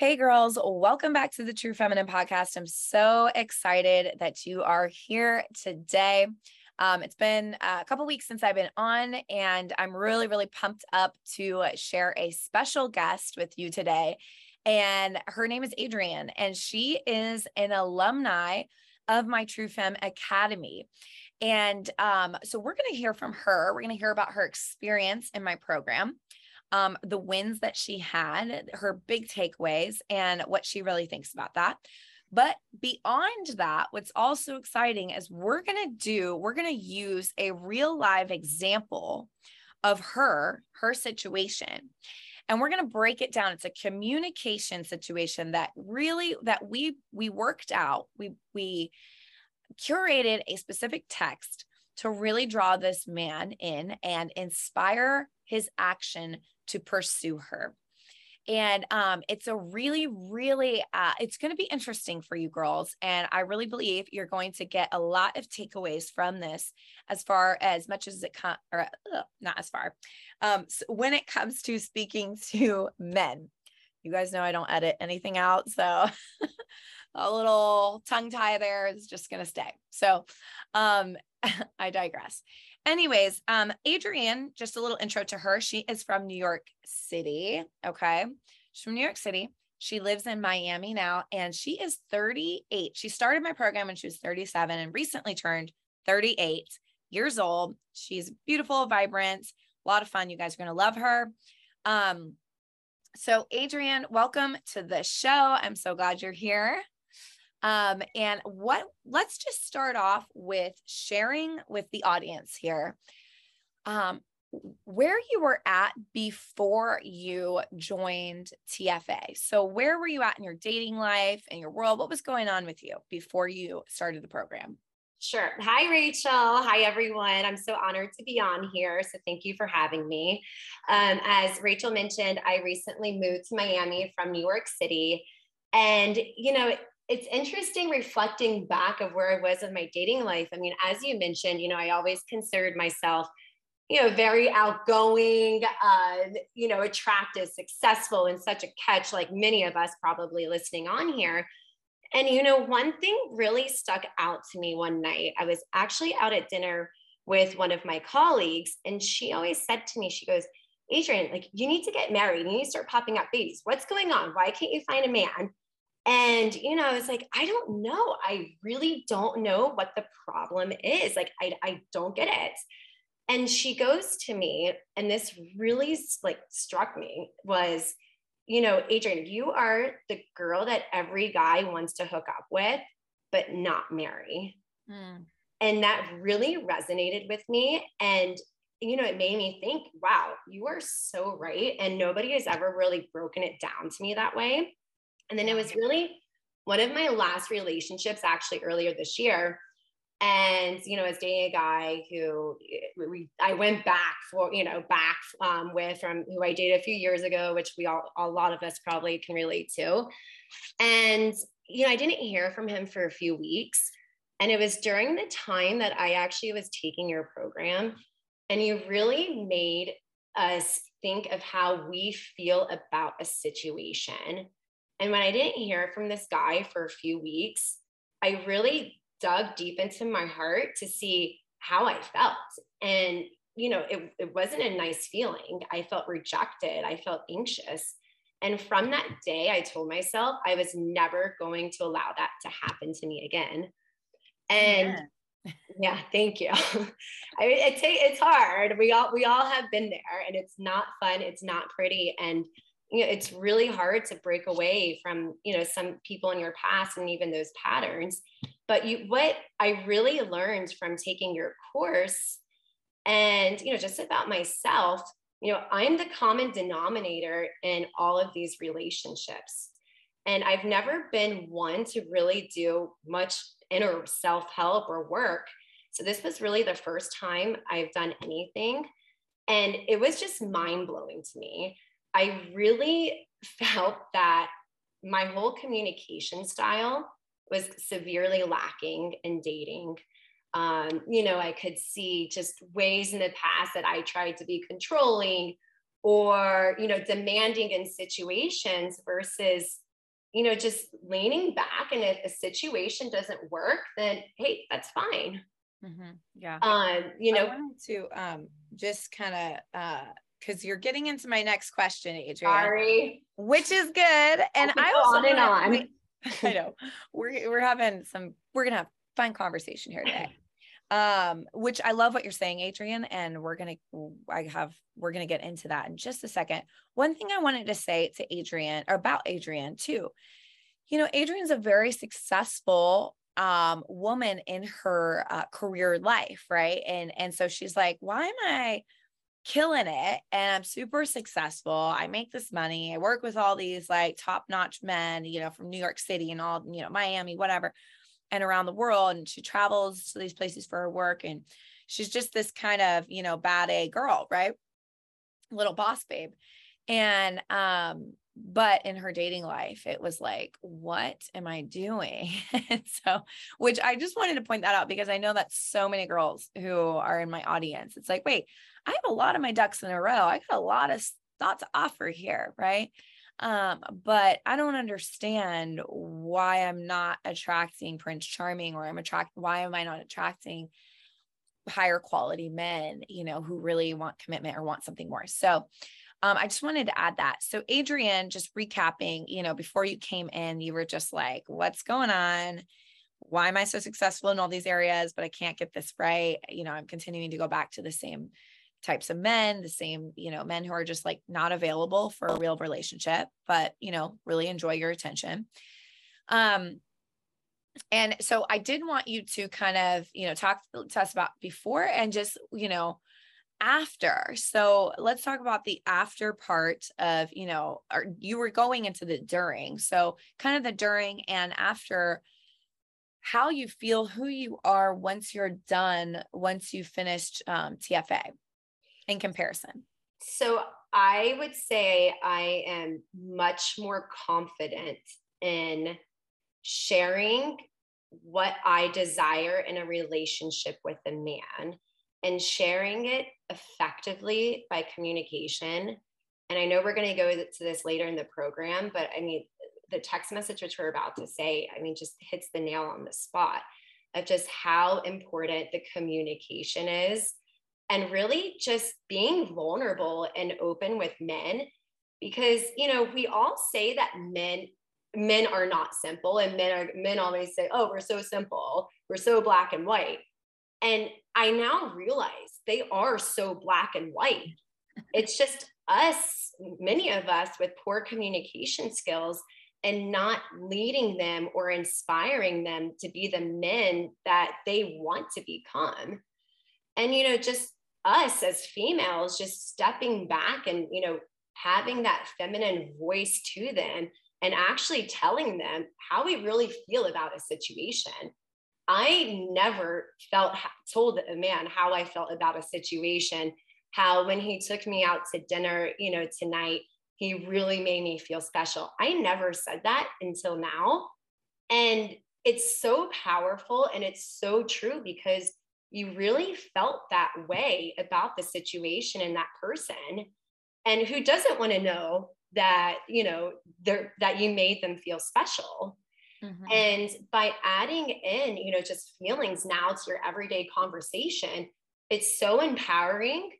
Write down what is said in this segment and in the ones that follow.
Hey, girls, welcome back to the True Feminine Podcast. I'm so excited that you are here today. Um, it's been a couple weeks since I've been on, and I'm really, really pumped up to share a special guest with you today. And her name is Adrienne, and she is an alumni of my True Femme Academy. And um, so we're going to hear from her. We're going to hear about her experience in my program um, the wins that she had, her big takeaways, and what she really thinks about that. But beyond that, what's also exciting is we're going to do, we're going to use a real live example of her, her situation. And we're going to break it down. It's a communication situation that really that we we worked out. We we curated a specific text to really draw this man in and inspire his action to pursue her. And um, it's a really, really, uh, it's going to be interesting for you girls. And I really believe you're going to get a lot of takeaways from this as far as much as it comes, or not as far, um, so when it comes to speaking to men. You guys know I don't edit anything out. So a little tongue tie there is just going to stay. So um, I digress. Anyways, um, Adrienne, just a little intro to her. She is from New York City. Okay. She's from New York City. She lives in Miami now and she is 38. She started my program when she was 37 and recently turned 38 years old. She's beautiful, vibrant, a lot of fun. You guys are going to love her. Um, so, Adrienne, welcome to the show. I'm so glad you're here. Um, and what let's just start off with sharing with the audience here um, where you were at before you joined TFA. So, where were you at in your dating life and your world? What was going on with you before you started the program? Sure. Hi, Rachel. Hi, everyone. I'm so honored to be on here. So, thank you for having me. Um, as Rachel mentioned, I recently moved to Miami from New York City. And, you know, it's interesting reflecting back of where I was in my dating life. I mean, as you mentioned, you know, I always considered myself, you know, very outgoing, uh, you know, attractive, successful, and such a catch, like many of us probably listening on here. And, you know, one thing really stuck out to me one night. I was actually out at dinner with one of my colleagues, and she always said to me, she goes, Adrian, like, you need to get married. You need to start popping up babies. What's going on? Why can't you find a man? And, you know, I was like, I don't know. I really don't know what the problem is. Like, I, I don't get it. And she goes to me, and this really like struck me was, you know, Adrienne, you are the girl that every guy wants to hook up with, but not marry. Mm. And that really resonated with me. And, you know, it made me think, wow, you are so right. And nobody has ever really broken it down to me that way. And then it was really one of my last relationships actually earlier this year. And, you know, I was dating a guy who we, I went back for, you know, back um, with from who I dated a few years ago, which we all, a lot of us probably can relate to. And, you know, I didn't hear from him for a few weeks. And it was during the time that I actually was taking your program. And you really made us think of how we feel about a situation and when I didn't hear from this guy for a few weeks, I really dug deep into my heart to see how I felt. And, you know, it, it wasn't a nice feeling. I felt rejected, I felt anxious. And from that day, I told myself I was never going to allow that to happen to me again. And yeah, yeah thank you. I mean, it take, it's hard. We all we all have been there, and it's not fun. It's not pretty. And you know, it's really hard to break away from, you know, some people in your past and even those patterns. But you, what I really learned from taking your course and, you know, just about myself, you know, I'm the common denominator in all of these relationships. And I've never been one to really do much inner self help or work. So this was really the first time I've done anything. And it was just mind blowing to me I really felt that my whole communication style was severely lacking in dating. Um, you know, I could see just ways in the past that I tried to be controlling or, you know, demanding in situations versus you know, just leaning back. And if a situation doesn't work, then hey, that's fine. Mm-hmm. Yeah. Um, you know, I wanted to um just kind of uh because you're getting into my next question, Adrian. Sorry. Which is good. And I also on and on. I know we're we're having some we're gonna have fun conversation here today. Um, which I love what you're saying, Adrian, and we're gonna I have we're gonna get into that in just a second. One thing I wanted to say to Adrian or about Adrian too, you know, Adrian's a very successful um woman in her uh, career life, right? And and so she's like, why am I killing it and I'm super successful. I make this money. I work with all these like top-notch men, you know, from New York City and all, you know, Miami, whatever, and around the world. And she travels to these places for her work. And she's just this kind of, you know, bad A girl, right? Little boss babe. And um, but in her dating life it was like what am i doing so which i just wanted to point that out because i know that so many girls who are in my audience it's like wait i have a lot of my ducks in a row i got a lot of thoughts to offer here right um but i don't understand why i'm not attracting prince charming or i'm attract why am i not attracting higher quality men you know who really want commitment or want something more so um, I just wanted to add that. So, Adrian, just recapping, you know, before you came in, you were just like, what's going on? Why am I so successful in all these areas, but I can't get this right? You know, I'm continuing to go back to the same types of men, the same, you know, men who are just like not available for a real relationship, but, you know, really enjoy your attention. Um, and so I did want you to kind of, you know, talk to us about before and just, you know, after. So let's talk about the after part of, you know, or you were going into the during. So kind of the during and after how you feel who you are once you're done, once you finished um, TFA in comparison. So I would say I am much more confident in sharing what I desire in a relationship with a man and sharing it effectively by communication. And I know we're going to go to this later in the program, but I mean, the text message which we're about to say, I mean, just hits the nail on the spot of just how important the communication is and really just being vulnerable and open with men because you know we all say that men men are not simple and men are men always say oh we're so simple we're so black and white and I now realize they are so black and white. It's just us, many of us with poor communication skills and not leading them or inspiring them to be the men that they want to become. And, you know, just us as females, just stepping back and, you know, having that feminine voice to them and actually telling them how we really feel about a situation I never felt told a man how I felt about a situation, how when he took me out to dinner, you know, tonight, he really made me feel special. I never said that until now. And it's so powerful and it's so true because you really felt that way about the situation and that person. And who doesn't want to know that, you know, that you made them feel special? Mm-hmm. And by adding in, you know, just feelings now to your everyday conversation, it's so empowering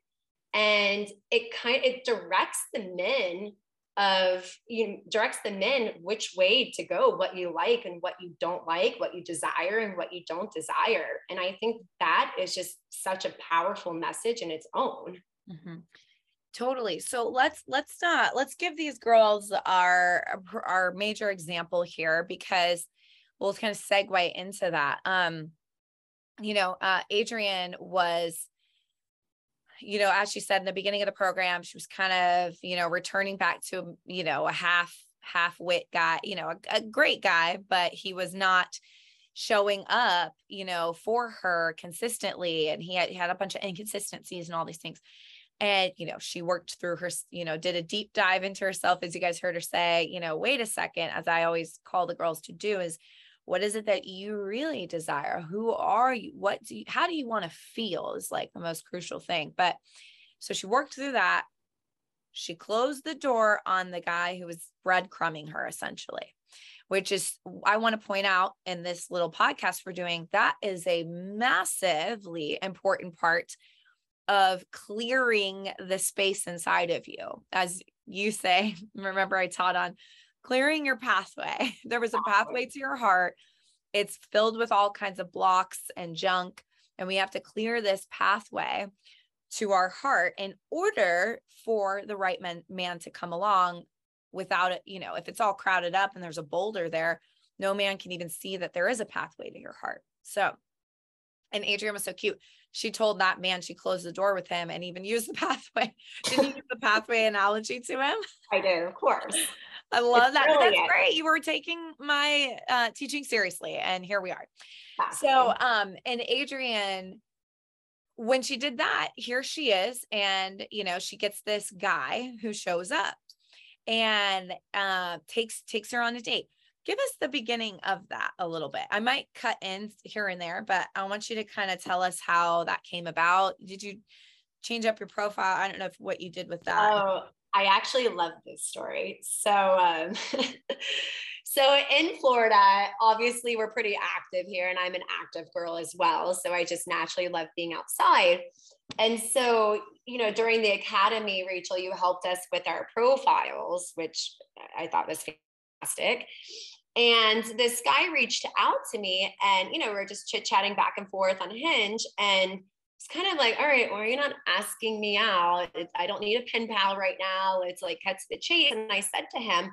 and it kind of, it directs the men of you know, directs the men which way to go, what you like and what you don't like, what you desire and what you don't desire. And I think that is just such a powerful message in its own. Mm-hmm. Totally. So let's let's not let's give these girls our our major example here because we'll kind of segue into that. Um, you know, uh Adrian was you know, as she said in the beginning of the program, she was kind of, you know, returning back to, you know, a half half wit guy, you know, a, a great guy, but he was not showing up, you know, for her consistently and he had, he had a bunch of inconsistencies and all these things. And you know she worked through her you know did a deep dive into herself as you guys heard her say you know wait a second as i always call the girls to do is what is it that you really desire? Who are you? What do you how do you want to feel is like the most crucial thing but so she worked through that. She closed the door on the guy who was breadcrumbing her essentially which is i want to point out in this little podcast we're doing that is a massively important part of clearing the space inside of you as you say remember i taught on clearing your pathway there was a pathway to your heart it's filled with all kinds of blocks and junk and we have to clear this pathway to our heart in order for the right man, man to come along without it, you know, if it's all crowded up and there's a boulder there, no man can even see that there is a pathway to your heart. So, and Adrienne was so cute. She told that man she closed the door with him and even used the pathway. Did you use the pathway analogy to him? I did, of course. I love that. That's great. You were taking my uh, teaching seriously, and here we are. So, um, and Adrienne when she did that, here she is. And, you know, she gets this guy who shows up and uh, takes takes her on a date. Give us the beginning of that a little bit. I might cut in here and there, but I want you to kind of tell us how that came about. Did you change up your profile? I don't know if what you did with that. Oh, I actually love this story. So um So in Florida, obviously we're pretty active here and I'm an active girl as well. So I just naturally love being outside. And so, you know, during the academy, Rachel, you helped us with our profiles, which I thought was fantastic. And this guy reached out to me and, you know, we are just chit chatting back and forth on Hinge. And it's kind of like, all right, well, you're not asking me out. I don't need a pen pal right now. It's like cut to the chase. And I said to him,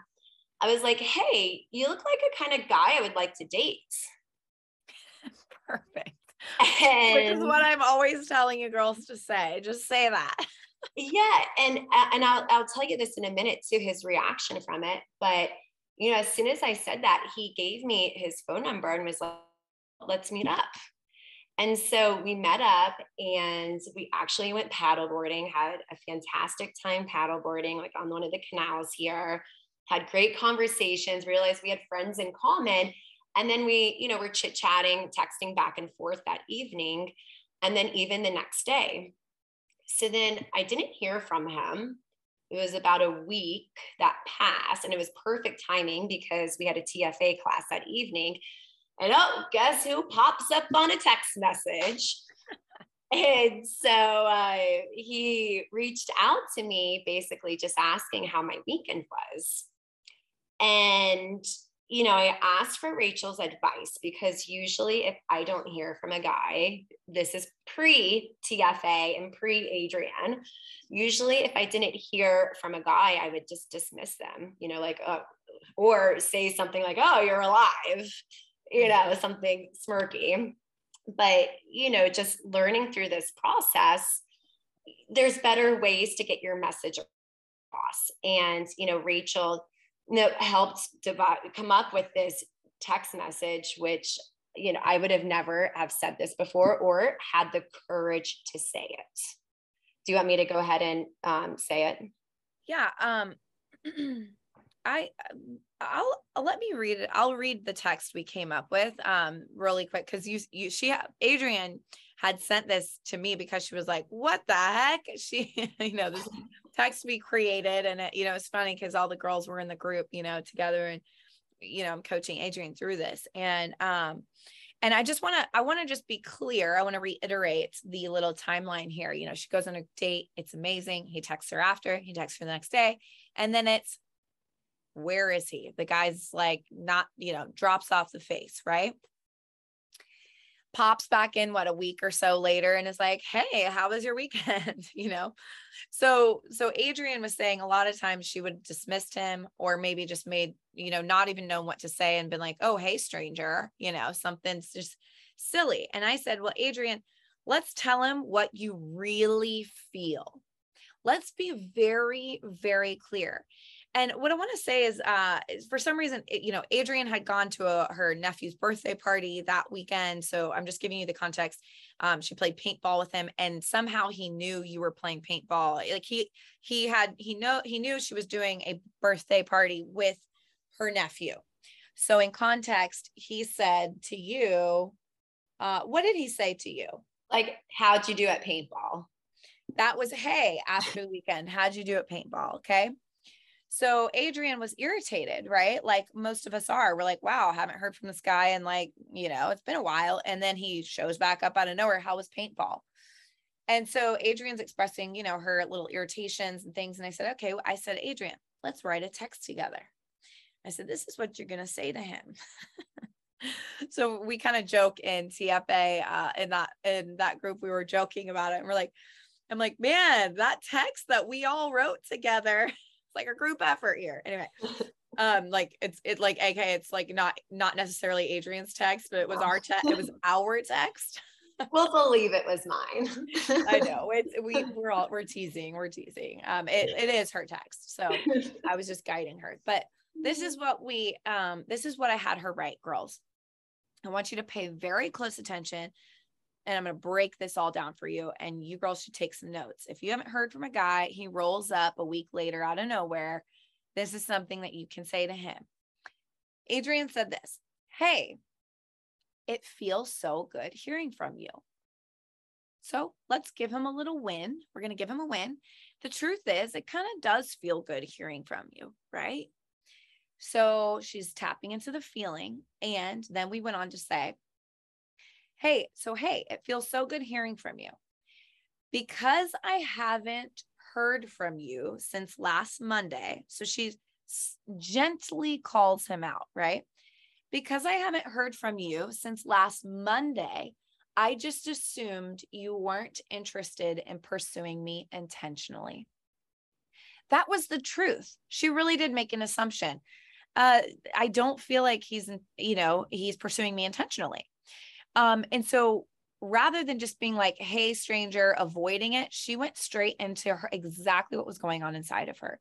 I was like, hey, you look like a kind of guy I would like to date. Perfect. And, Which is what I'm always telling you girls to say. Just say that. yeah. And uh, and I'll I'll tell you this in a minute to his reaction from it. But you know, as soon as I said that, he gave me his phone number and was like, let's meet up. And so we met up and we actually went paddleboarding, had a fantastic time paddleboarding, like on one of the canals here had great conversations, realized we had friends in common. And then we, you know, were chit chatting, texting back and forth that evening. And then even the next day. So then I didn't hear from him. It was about a week that passed, and it was perfect timing because we had a TFA class that evening. And oh, guess who pops up on a text message? and so uh, he reached out to me basically just asking how my weekend was. And, you know, I asked for Rachel's advice because usually if I don't hear from a guy, this is pre TFA and pre Adrian. Usually, if I didn't hear from a guy, I would just dismiss them, you know, like, oh, or say something like, oh, you're alive, you know, something smirky. But, you know, just learning through this process, there's better ways to get your message across. And, you know, Rachel that helped divide, come up with this text message, which you know I would have never have said this before or had the courage to say it. Do you want me to go ahead and um, say it? Yeah. Um, I I'll, I'll, let me read it. I'll read the text we came up with um really quick because you you she Adrian had sent this to me because she was like, "What the heck?" She you know this text we created and it, you know it's funny because all the girls were in the group you know together and you know i'm coaching Adrian through this and um and i just want to i want to just be clear i want to reiterate the little timeline here you know she goes on a date it's amazing he texts her after he texts her the next day and then it's where is he? The guy's like not you know drops off the face right? Pops back in what a week or so later and is like hey how was your weekend? You know? So so Adrian was saying a lot of times she would dismissed him or maybe just made you know not even know what to say and been like oh hey stranger you know? Something's just silly. And i said well Adrian, let's tell him what you really feel. Let's be very very clear and what I want to say is, uh, for some reason, it, you know, Adrian had gone to a, her nephew's birthday party that weekend. So I'm just giving you the context. Um, she played paintball with him, and somehow he knew you were playing paintball. Like he he had he know he knew she was doing a birthday party with her nephew. So in context, he said to you, uh, what did he say to you? Like, how'd you do at paintball? that was, hey, after the weekend, how'd you do at paintball? Okay. So Adrian was irritated, right? Like most of us are. We're like, wow, haven't heard from this guy. And like, you know, it's been a while. And then he shows back up out of nowhere. How was paintball? And so Adrian's expressing, you know, her little irritations and things. And I said, okay, I said, Adrian, let's write a text together. I said, this is what you're going to say to him. so we kind of joke in TFA uh, in that in that group. We were joking about it, and we're like, I'm like, man, that text that we all wrote together, like a group effort here. Anyway, um, like it's it like okay, it's like not not necessarily Adrian's text, but it was our text. It was our text. we'll believe it was mine. I know it's we we're all we're teasing, we're teasing. Um, it, it is her text, so I was just guiding her. But this is what we um this is what I had her write, girls. I want you to pay very close attention and I'm going to break this all down for you. And you girls should take some notes. If you haven't heard from a guy, he rolls up a week later out of nowhere. This is something that you can say to him. Adrian said this Hey, it feels so good hearing from you. So let's give him a little win. We're going to give him a win. The truth is, it kind of does feel good hearing from you, right? So she's tapping into the feeling. And then we went on to say, Hey, so hey, it feels so good hearing from you. Because I haven't heard from you since last Monday. So she gently calls him out, right? Because I haven't heard from you since last Monday, I just assumed you weren't interested in pursuing me intentionally. That was the truth. She really did make an assumption uh, I don't feel like he's, you know, he's pursuing me intentionally. Um, and so rather than just being like, hey, stranger, avoiding it, she went straight into her exactly what was going on inside of her.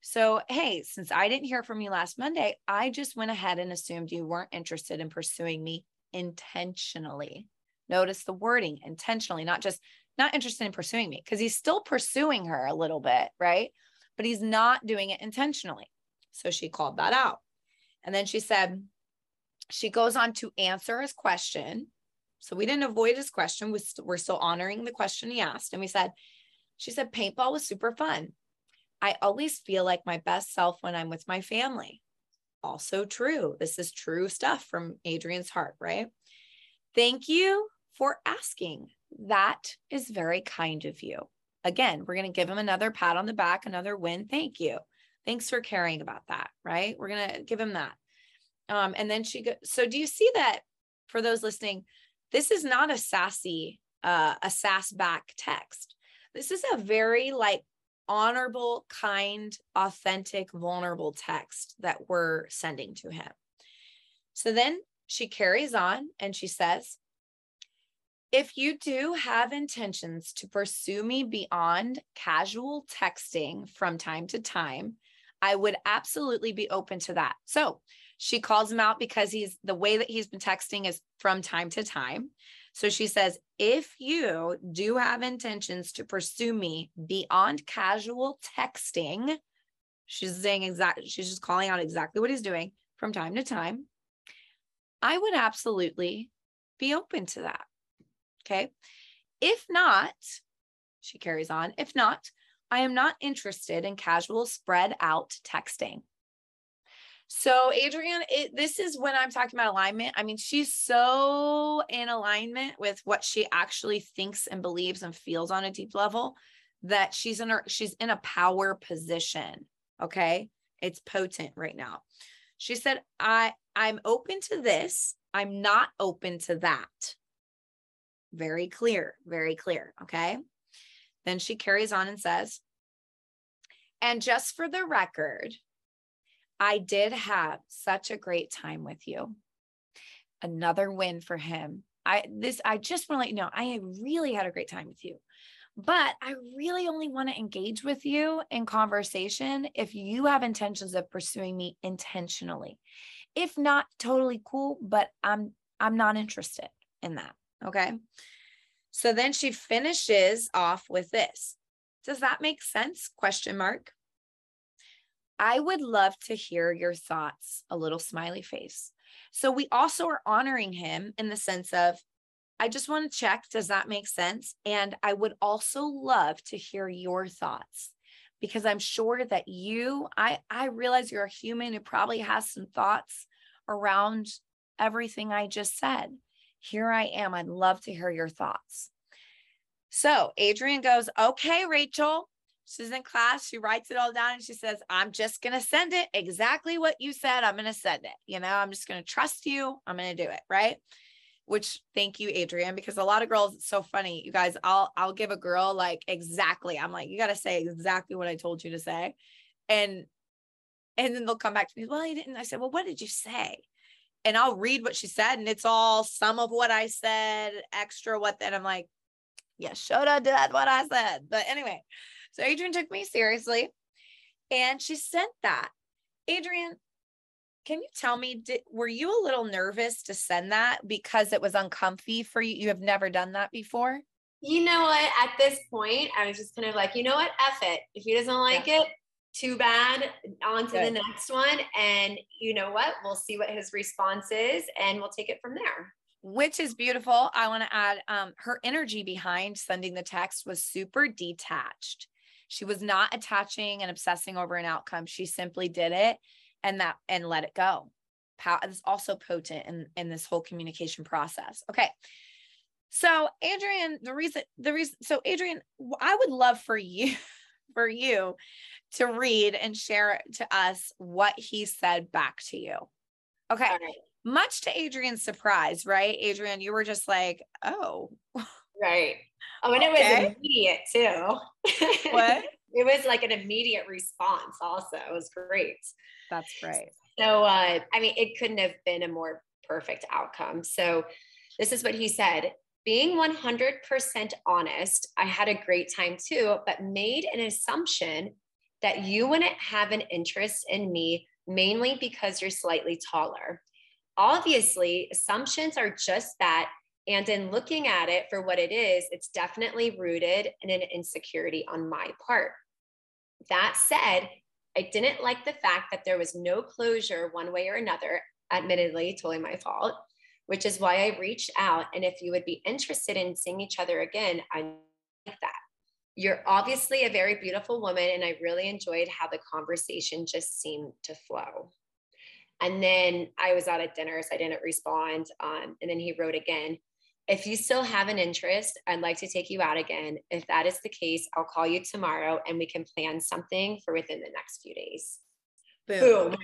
So, hey, since I didn't hear from you last Monday, I just went ahead and assumed you weren't interested in pursuing me intentionally. Notice the wording intentionally, not just not interested in pursuing me, because he's still pursuing her a little bit, right? But he's not doing it intentionally. So she called that out. And then she said, she goes on to answer his question. So we didn't avoid his question. We're still honoring the question he asked. And we said, she said, paintball was super fun. I always feel like my best self when I'm with my family. Also true. This is true stuff from Adrian's heart, right? Thank you for asking. That is very kind of you. Again, we're going to give him another pat on the back, another win. Thank you. Thanks for caring about that. Right. We're going to give him that. Um, and then she goes, so do you see that for those listening? This is not a sassy, uh, a sass back text. This is a very like honorable, kind, authentic, vulnerable text that we're sending to him. So then she carries on and she says, if you do have intentions to pursue me beyond casual texting from time to time, I would absolutely be open to that. So she calls him out because he's the way that he's been texting is from time to time. So she says, if you do have intentions to pursue me beyond casual texting, she's saying exactly, she's just calling out exactly what he's doing from time to time. I would absolutely be open to that. Okay. If not, she carries on, if not, I am not interested in casual spread out texting. So, Adrian, it, this is when I'm talking about alignment. I mean, she's so in alignment with what she actually thinks and believes and feels on a deep level that she's in her she's in a power position. Okay, it's potent right now. She said, "I I'm open to this. I'm not open to that." Very clear, very clear. Okay. Then she carries on and says, and just for the record, I did have such a great time with you. Another win for him. I this I just want to let you know I really had a great time with you. But I really only want to engage with you in conversation if you have intentions of pursuing me intentionally. If not, totally cool, but I'm I'm not interested in that. Okay. So then she finishes off with this. Does that make sense? Question mark. I would love to hear your thoughts, a little smiley face. So we also are honoring him in the sense of I just want to check does that make sense? And I would also love to hear your thoughts because I'm sure that you I I realize you're a human who probably has some thoughts around everything I just said. Here I am. I'd love to hear your thoughts. So Adrian goes, Okay, Rachel. She's in class. She writes it all down and she says, I'm just going to send it exactly what you said. I'm going to send it. You know, I'm just going to trust you. I'm going to do it. Right. Which thank you, Adrian, because a lot of girls, it's so funny. You guys, I'll, I'll give a girl like exactly. I'm like, you got to say exactly what I told you to say. And, and then they'll come back to me. Well, I didn't. I said, well, what did you say? And I'll read what she said. And it's all some of what I said, extra what then I'm like, yeah, have done what I said. But anyway, so Adrian took me seriously and she sent that. Adrian, can you tell me, did, were you a little nervous to send that because it was uncomfy for you? You have never done that before? You know what? At this point, I was just kind of like, you know what? F it. If he doesn't like yeah. it, too bad. On to Good. the next one. And you know what? We'll see what his response is and we'll take it from there which is beautiful. I want to add um, her energy behind sending the text was super detached. She was not attaching and obsessing over an outcome. She simply did it and that and let it go. It's also potent in, in this whole communication process. Okay. So Adrian, the reason, the reason, so Adrian, I would love for you, for you to read and share to us what he said back to you. Okay. Right. Much to Adrian's surprise, right? Adrian, you were just like, oh. Right. Oh, and okay. it was immediate too. What? it was like an immediate response, also. It was great. That's great. So, uh, I mean, it couldn't have been a more perfect outcome. So, this is what he said being 100% honest, I had a great time too, but made an assumption that you wouldn't have an interest in me mainly because you're slightly taller. Obviously, assumptions are just that and in looking at it for what it is, it's definitely rooted in an insecurity on my part. That said, I didn't like the fact that there was no closure one way or another, admittedly, totally my fault, which is why I reached out. And if you would be interested in seeing each other again, I like that. You're obviously a very beautiful woman, and I really enjoyed how the conversation just seemed to flow. And then I was out at dinner, so I didn't respond. Um, and then he wrote again if you still have an interest, I'd like to take you out again. If that is the case, I'll call you tomorrow and we can plan something for within the next few days. Boom. Boom.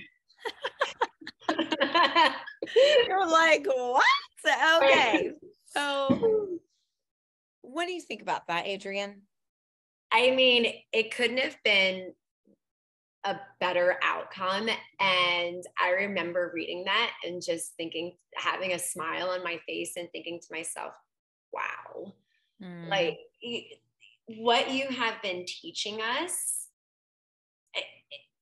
You're like, what? Okay. So, what do you think about that, Adrian? I mean, it couldn't have been a better outcome. And I remember reading that and just thinking, having a smile on my face and thinking to myself, wow, mm. like what you have been teaching us, it,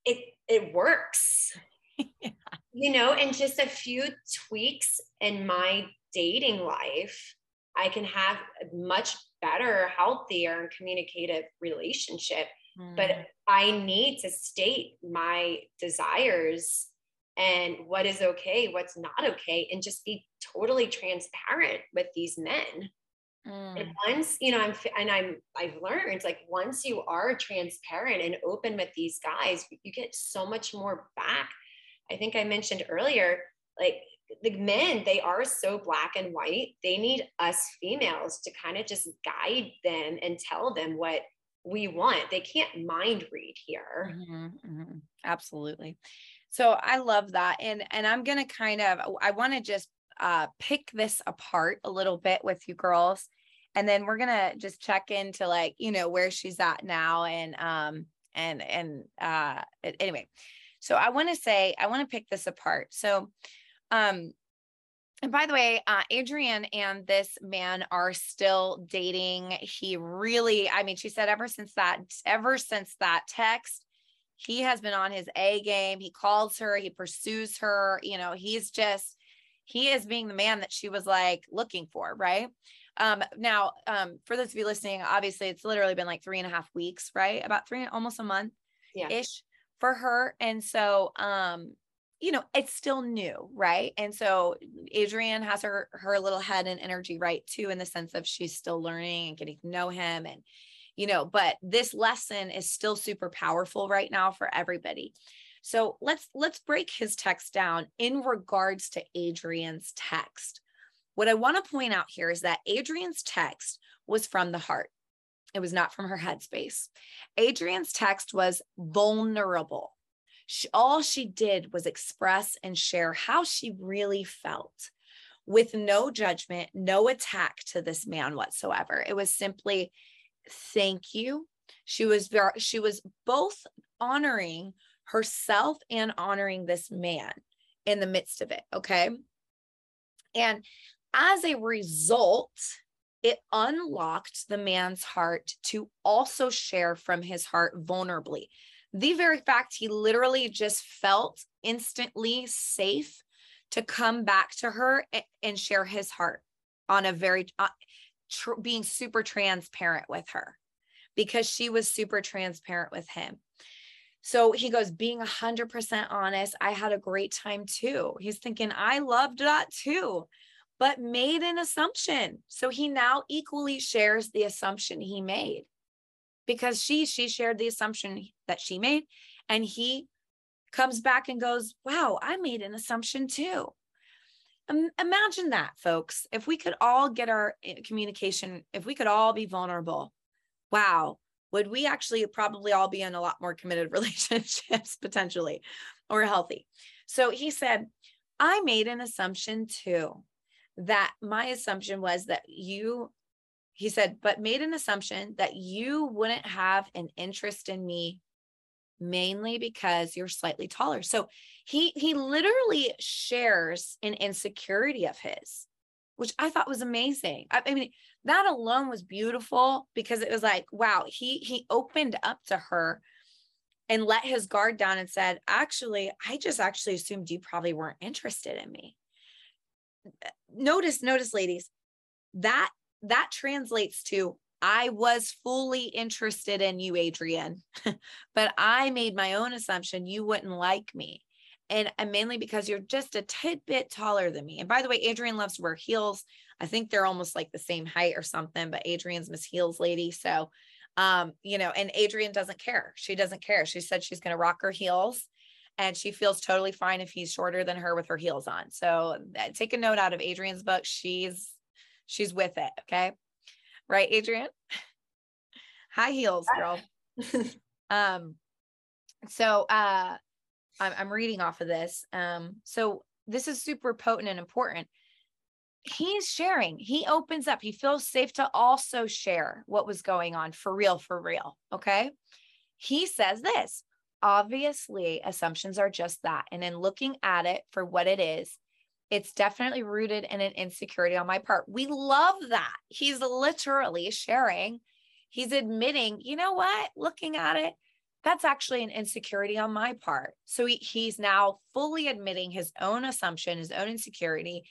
it, it works. yeah. You know, and just a few tweaks in my dating life, I can have a much better, healthier, and communicative relationship but mm. I need to state my desires and what is okay, what's not okay, and just be totally transparent with these men. Mm. And once, you know, I'm and I'm I've learned like once you are transparent and open with these guys, you get so much more back. I think I mentioned earlier, like the men, they are so black and white. They need us females to kind of just guide them and tell them what we want. They can't mind read here. Mm-hmm, mm-hmm. Absolutely. So I love that. And and I'm gonna kind of I want to just uh pick this apart a little bit with you girls. And then we're gonna just check into like, you know, where she's at now and um and and uh anyway. So I want to say, I want to pick this apart. So um and by the way, uh, Adrienne and this man are still dating. He really, I mean, she said ever since that, ever since that text, he has been on his A game. He calls her, he pursues her. You know, he's just, he is being the man that she was like looking for, right? Um, now, um, for those of you listening, obviously it's literally been like three and a half weeks, right? About three, almost a month ish yeah. for her. And so, um, you know, it's still new, right? And so Adrienne has her her little head and energy right too, in the sense of she's still learning and getting to know him. And, you know, but this lesson is still super powerful right now for everybody. So let's let's break his text down in regards to Adrienne's text. What I want to point out here is that Adrienne's text was from the heart. It was not from her headspace. Adrienne's text was vulnerable. She, all she did was express and share how she really felt with no judgment, no attack to this man whatsoever. It was simply thank you. She was very, she was both honoring herself and honoring this man in the midst of it. Okay. And as a result, it unlocked the man's heart to also share from his heart vulnerably. The very fact he literally just felt instantly safe to come back to her and share his heart on a very uh, tr- being super transparent with her because she was super transparent with him. So he goes, being 100% honest, I had a great time too. He's thinking, I loved that too but made an assumption. So he now equally shares the assumption he made because she she shared the assumption that she made and he comes back and goes, "Wow, I made an assumption too." Um, imagine that, folks. If we could all get our eh, communication, if we could all be vulnerable, wow, would we actually probably all be in a lot more committed relationships potentially or healthy? So he said, I made an assumption too that my assumption was that you he said but made an assumption that you wouldn't have an interest in me mainly because you're slightly taller. So he he literally shares an insecurity of his which i thought was amazing. I, I mean that alone was beautiful because it was like wow he he opened up to her and let his guard down and said actually i just actually assumed you probably weren't interested in me. Notice notice ladies that that translates to I was fully interested in you, Adrian, but I made my own assumption you wouldn't like me. And, mainly because you're just a tidbit taller than me. And by the way, Adrian loves to wear heels. I think they're almost like the same height or something, but Adrian's Miss Heels lady. So, um, you know, and Adrian doesn't care. She doesn't care. She said she's going to rock her heels and she feels totally fine if he's shorter than her with her heels on. So uh, take a note out of Adrian's book. She's she's with it. Okay. Right, Adrienne? High heels, girl. um, so uh I'm I'm reading off of this. Um, so this is super potent and important. He's sharing, he opens up, he feels safe to also share what was going on for real, for real. Okay. He says this obviously assumptions are just that. And in looking at it for what it is, it's definitely rooted in an insecurity on my part. We love that. He's literally sharing, he's admitting, you know what, looking at it, that's actually an insecurity on my part. So he, he's now fully admitting his own assumption, his own insecurity.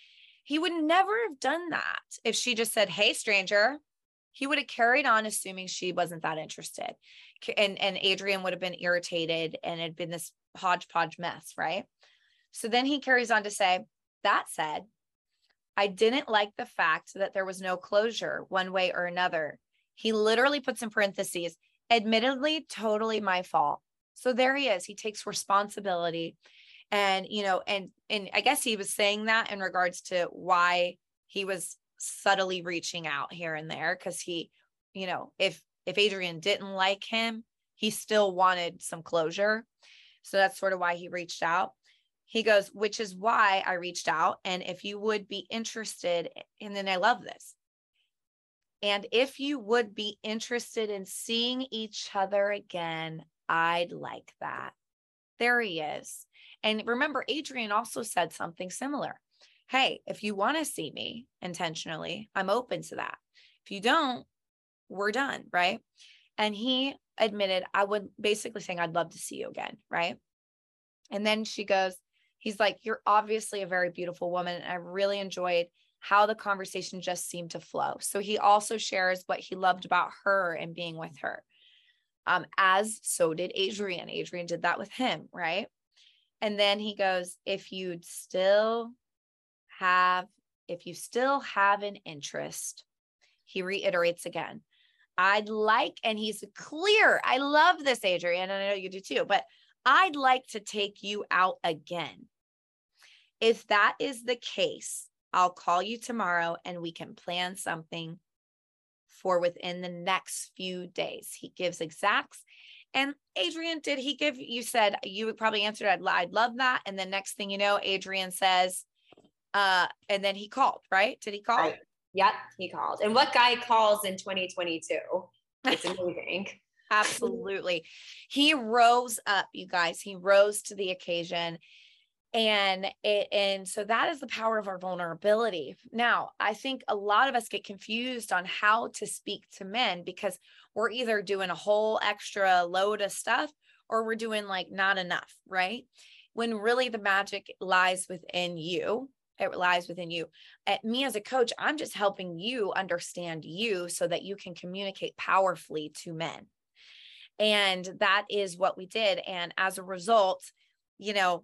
He would never have done that if she just said, Hey, stranger, he would have carried on assuming she wasn't that interested and and adrienne would have been irritated and it had been this hodgepodge mess right so then he carries on to say that said i didn't like the fact that there was no closure one way or another he literally puts in parentheses admittedly totally my fault so there he is he takes responsibility and you know and and i guess he was saying that in regards to why he was subtly reaching out here and there because he, you know, if if Adrian didn't like him, he still wanted some closure. So that's sort of why he reached out. He goes, which is why I reached out. And if you would be interested, and then I love this. And if you would be interested in seeing each other again, I'd like that. There he is. And remember, Adrian also said something similar hey, if you want to see me intentionally, I'm open to that. If you don't, we're done. Right. And he admitted, I would basically saying, I'd love to see you again. Right. And then she goes, he's like, You're obviously a very beautiful woman. And I really enjoyed how the conversation just seemed to flow. So he also shares what he loved about her and being with her. Um, as so did Adrian. Adrian did that with him, right? And then he goes, if you'd still have, if you still have an interest, he reiterates again, I'd like, and he's clear. I love this, Adrian, and I know you do too, but I'd like to take you out again. If that is the case, I'll call you tomorrow and we can plan something for within the next few days. He gives exacts. And Adrian, did he give you said you would probably answer I'd, I'd love that. And the next thing you know, Adrian says, uh, and then he called, right? Did he call? Right. Yep, he called. And what guy calls in 2022? It's amazing. Absolutely. He rose up, you guys. He rose to the occasion and it and so that is the power of our vulnerability. Now i think a lot of us get confused on how to speak to men because we're either doing a whole extra load of stuff or we're doing like not enough right? When really the magic lies within you it lies within you. At me as a coach i'm just helping you understand you so that you can communicate powerfully to men. And that is what we did. And as a result you know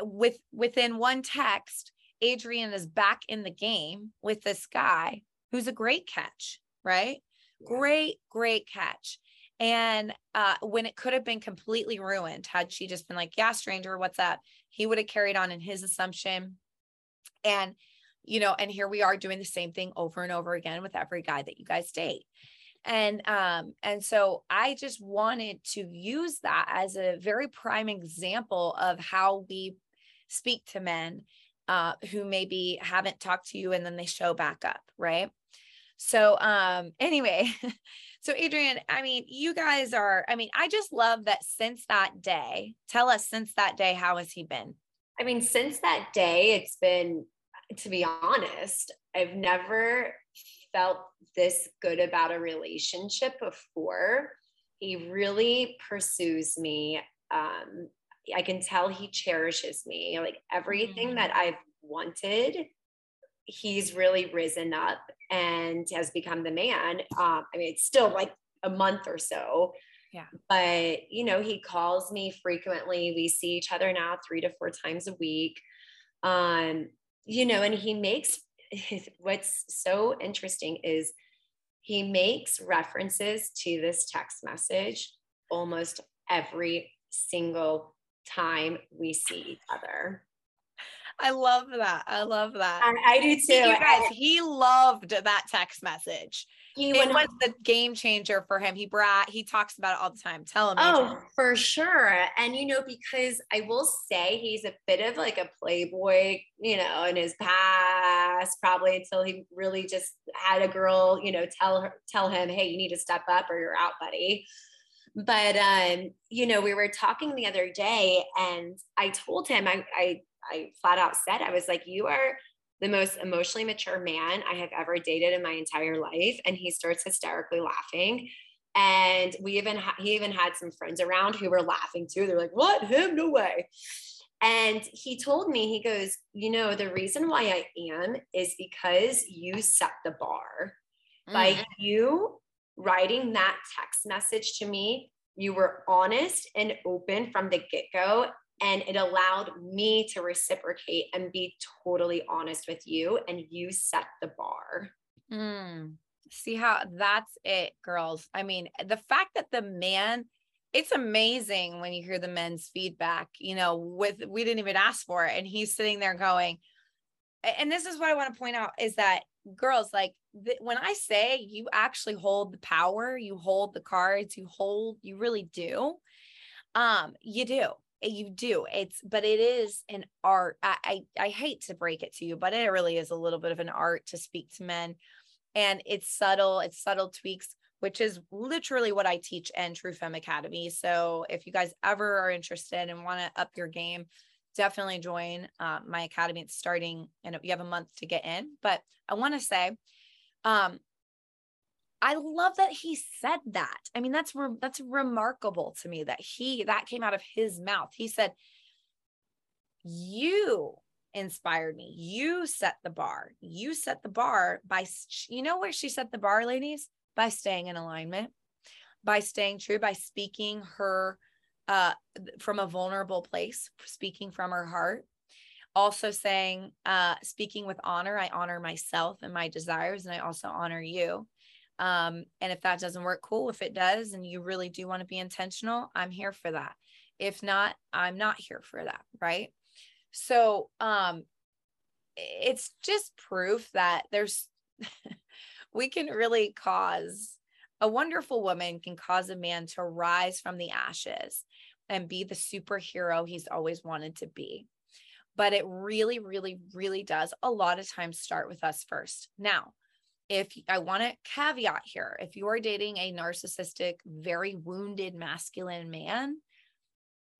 with within one text, Adrian is back in the game with this guy who's a great catch, right? Yeah. Great, great catch. And uh, when it could have been completely ruined, had she just been like, Yeah, stranger, what's up? He would have carried on in his assumption. And, you know, and here we are doing the same thing over and over again with every guy that you guys date and um and so i just wanted to use that as a very prime example of how we speak to men uh who maybe haven't talked to you and then they show back up right? So um anyway so adrian i mean you guys are i mean i just love that since that day tell us since that day how has he been? I mean since that day it's been to be honest i've never felt this good about a relationship before. He really pursues me. Um, I can tell he cherishes me. Like everything mm-hmm. that I've wanted, he's really risen up and has become the man. Um, I mean, it's still like a month or so. Yeah. But, you know, he calls me frequently. We see each other now three to four times a week. Um, you know, and he makes what's so interesting is he makes references to this text message almost every single time we see each other. I love that. I love that. I, I do too. You guys, he loved that text message. He it was the game changer for him. He brought, he talks about it all the time. Tell him. Oh, for sure. And you know, because I will say he's a bit of like a playboy, you know, in his past, probably until he really just had a girl, you know, tell her, tell him, hey, you need to step up or you're out, buddy. But um, you know, we were talking the other day and I told him I I I flat out said, I was like, you are the most emotionally mature man I have ever dated in my entire life. And he starts hysterically laughing. And we even, ha- he even had some friends around who were laughing too. They're like, what? Him? No way. And he told me, he goes, you know, the reason why I am is because you set the bar. Mm. By you writing that text message to me, you were honest and open from the get go and it allowed me to reciprocate and be totally honest with you and you set the bar. Mm. see how that's it girls. I mean the fact that the man it's amazing when you hear the men's feedback you know with we didn't even ask for it and he's sitting there going and this is what i want to point out is that girls like the, when i say you actually hold the power you hold the cards you hold you really do um you do you do it's but it is an art I, I, I hate to break it to you but it really is a little bit of an art to speak to men. And it's subtle it's subtle tweaks which is literally what i teach in true femme academy. So if you guys ever are interested and want to up your game definitely join uh, my academy. It's starting and you have a month to get in but i want to say um I love that he said that. I mean, that's re- that's remarkable to me that he that came out of his mouth. He said, "You inspired me. You set the bar. You set the bar by you know where she set the bar, ladies? By staying in alignment, by staying true, by speaking her uh, from a vulnerable place, speaking from her heart. Also saying, uh, speaking with honor, I honor myself and my desires, and I also honor you. Um, and if that doesn't work, cool. If it does, and you really do want to be intentional, I'm here for that. If not, I'm not here for that. Right. So, um, it's just proof that there's, we can really cause a wonderful woman can cause a man to rise from the ashes and be the superhero he's always wanted to be. But it really, really, really does a lot of times start with us first. Now, if I want to caveat here, if you are dating a narcissistic, very wounded masculine man,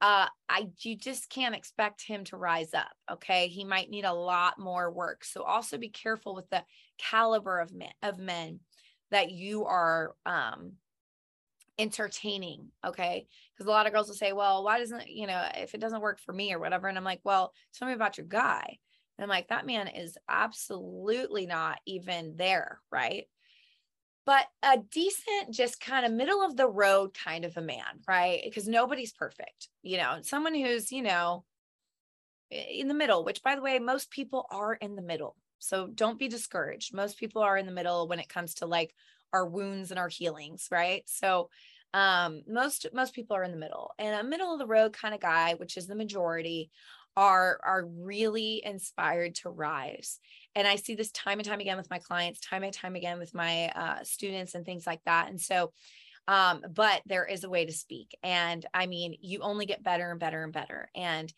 uh, I you just can't expect him to rise up. Okay, he might need a lot more work. So also be careful with the caliber of men of men that you are um entertaining okay because a lot of girls will say well why doesn't you know if it doesn't work for me or whatever and i'm like well tell me about your guy and i'm like that man is absolutely not even there right but a decent just kind of middle of the road kind of a man right because nobody's perfect you know someone who's you know in the middle which by the way most people are in the middle so don't be discouraged. Most people are in the middle when it comes to like our wounds and our healings, right? So um most most people are in the middle. And a middle of the road kind of guy, which is the majority, are are really inspired to rise. And I see this time and time again with my clients, time and time again with my uh, students and things like that. And so um but there is a way to speak and i mean you only get better and better and better and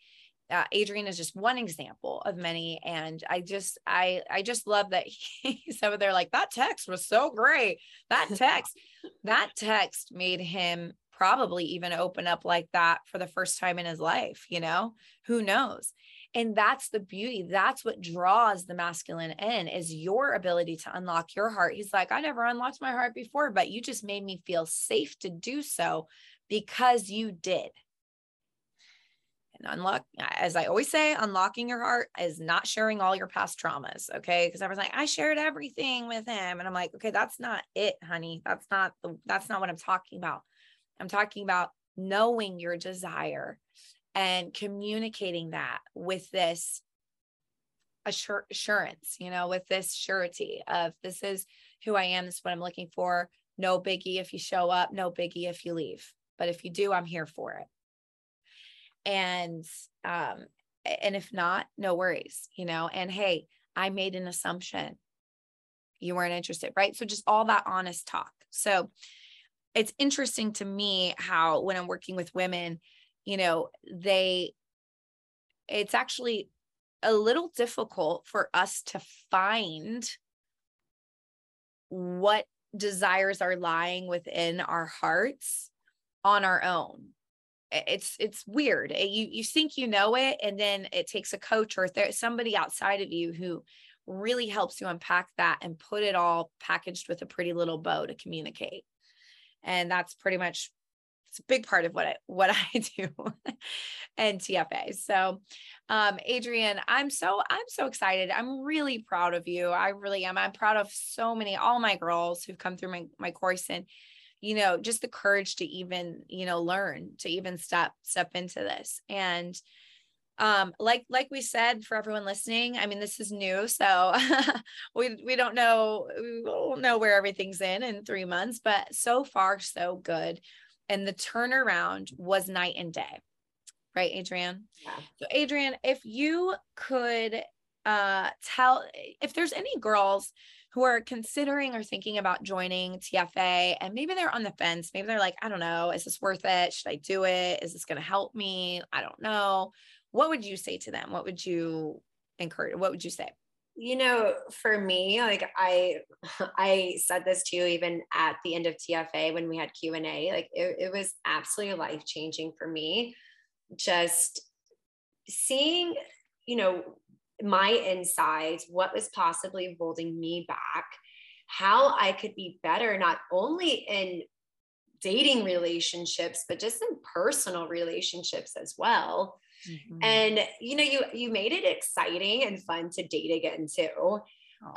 uh, Adrian is just one example of many. And I just, I, I just love that he's over there like that text was so great. That text, that text made him probably even open up like that for the first time in his life, you know, who knows? And that's the beauty. That's what draws the masculine in is your ability to unlock your heart. He's like, I never unlocked my heart before, but you just made me feel safe to do so because you did And unlock as i always say unlocking your heart is not sharing all your past traumas okay because i was like i shared everything with him and i'm like okay that's not it honey that's not the that's not what i'm talking about i'm talking about knowing your desire and communicating that with this assur- assurance you know with this surety of this is who i am. This is what i'm looking for. No biggie if you show up. No biggie if you leave. But if you do i'm here for it. And um and if not no worries you know and hey i made an assumption. You weren't interested right? So just all that honest talk. So it's interesting to me how when i'm working with women you know they it's actually a little difficult for us to find what desires are lying within our hearts on our own. It's it's weird. You you think you know it and then it takes a coach or somebody outside of you who really helps you unpack that and put it all packaged with a pretty little bow to communicate and that's pretty much it's a big part of what I what I do and TFA. So um Adrian, I'm so I'm so excited. I'm really proud of you. I really am. I'm proud of so many all my girls who've come through my my course and you know just the courage to even you know learn to even step step into this and um like like we said for everyone listening i mean this is new so we we don't know we won't know where everything's in in 3 months but so far so good and the turnaround was night and day right adrian yeah. so adrian if you could uh tell if there's any girls who are considering or thinking about joining TFA and maybe they're on the fence. Maybe they're like, I don't know, is this worth it? Should I do it? Is this going to help me? I don't know. What would you say to them? What would you encourage? What would you say? You know, for me, like I, I said this to you even at the end of TFA when we had Q and A. Like it, it was absolutely life changing for me. Just seeing, you know, my insides, what was possibly holding me back, how I could be better, not only in dating relationships, but just in personal relationships as well. Mm-hmm. And you know, you you made it exciting and fun to date again too.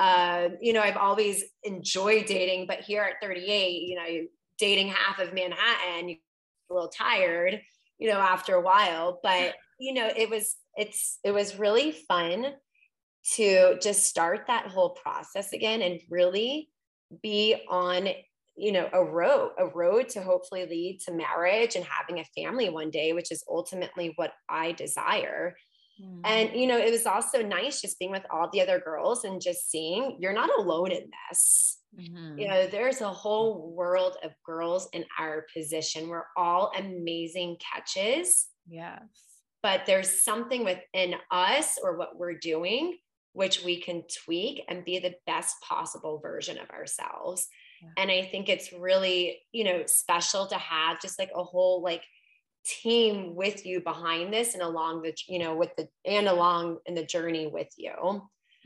Uh, you know, I've always enjoyed dating, but here at 38, you know, dating half of Manhattan, you're a little tired. you know, after a while. But, you know, it was, it's, it was really fun to just start that whole process again and really be on you know a road a road to hopefully lead to marriage and having a family one day which is ultimately what i desire. And you know it was also nice just being with all the other girls and just seeing you're not alone in this. Mm-hmm. you know there's a whole world of girls in our position. We're all amazing catches. Yes. But there's something within us or what we're doing which we can tweak and be the best possible version of ourselves yeah. and i think it's really you know special to have just like a whole like team with you behind this and along the you know with the and along in the journey with you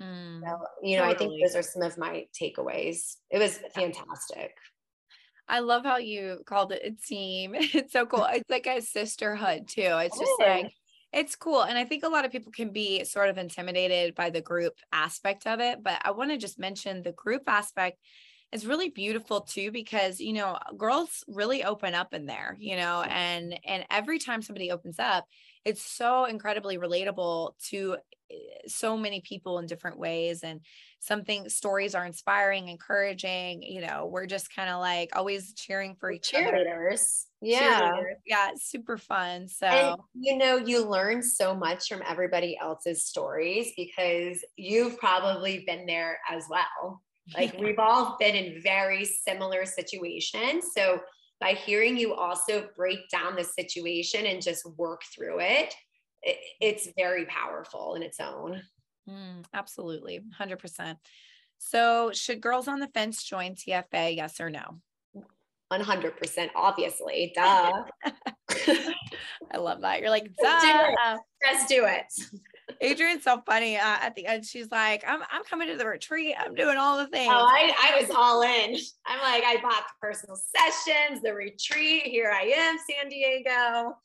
mm, so, you know totally. i think those are some of my takeaways it was fantastic I love how you called it a team. It's so cool. It's like a sisterhood too. It's just like it's cool. And I think a lot of people can be sort of intimidated by the group aspect of it. But I want to just mention the group aspect is really beautiful too because you know girls really open up in there you know and and every time somebody opens up it's so incredibly relatable to eh, so many people in different ways and something stories are inspiring encouraging you know we're just kind of like always cheering for each cheerleaders other. yeah cheerleaders. yeah super fun so and, you know you learn so much from everybody else's stories because you've probably been there as well like we've all been in very similar situations. So by hearing you also break down the situation and just work through it, it it's very powerful in its own. Mm, absolutely, 100%. So, should girls on the fence join TFA? Yes or no? 100%, obviously. Duh. I love that. You're like, duh. Do Just do it. Adrienne's so funny. Uh, at the end, she's like, I'm, I'm coming to the retreat. I'm doing all the things. Oh, I, I was all in. I'm like, I bought the personal sessions, the retreat. Here I am, San Diego.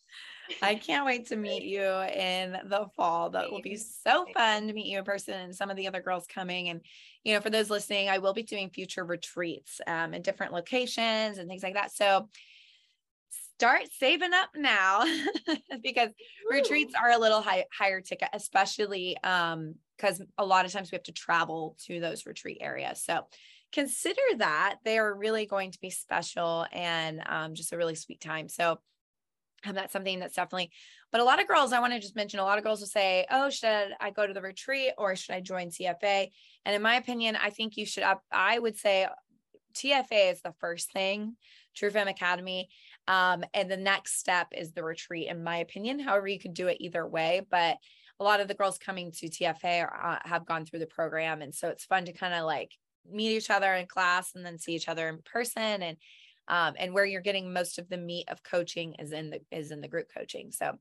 I can't wait to meet you in the fall. That will be so fun to meet you in person and some of the other girls coming. And, you know, for those listening, I will be doing future retreats um, in different locations and things like that. So start saving up now because Ooh. retreats are a little high, higher ticket, especially um, because a lot of times we have to travel to those retreat areas. So consider that they are really going to be special and um, just a really sweet time. So um, that's something that's definitely, but a lot of girls, I want to just mention, a lot of girls will say, oh, should I go to the retreat or should I join TFA? And in my opinion, I think you should, I would say TFA is the first thing, True Femme Academy. Um, and the next step is the retreat, in my opinion. However, you could do it either way. But a lot of the girls coming to TFA are, uh, have gone through the program. And so it's fun to kind of like meet each other in class and then see each other in person. And um, and where you're getting most of the meat of coaching is in the is in the group coaching. So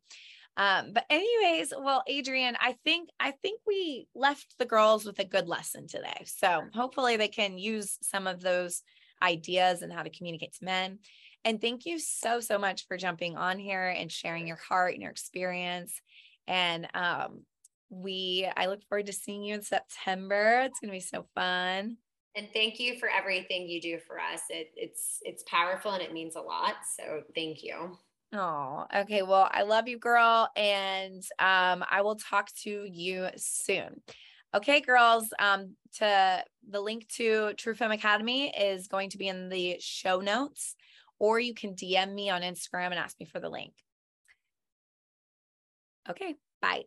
um, but anyways, well, Adrienne, I think I think we left the girls with a good lesson today. So hopefully they can use some of those ideas and how to communicate to men. And thank you so, so much for jumping on here and sharing your heart and your experience. And um, we, I look forward to seeing you in September. It's going to be so fun. And thank you for everything you do for us. It, it's it's powerful and it means a lot. So thank you. Oh, okay. Well, I love you, girl, and um, I will talk to you soon. Okay, girls. Um, to the link to True Femme Academy is going to be in the show notes or you can DM me on Instagram and ask me for the link. Okay, bye.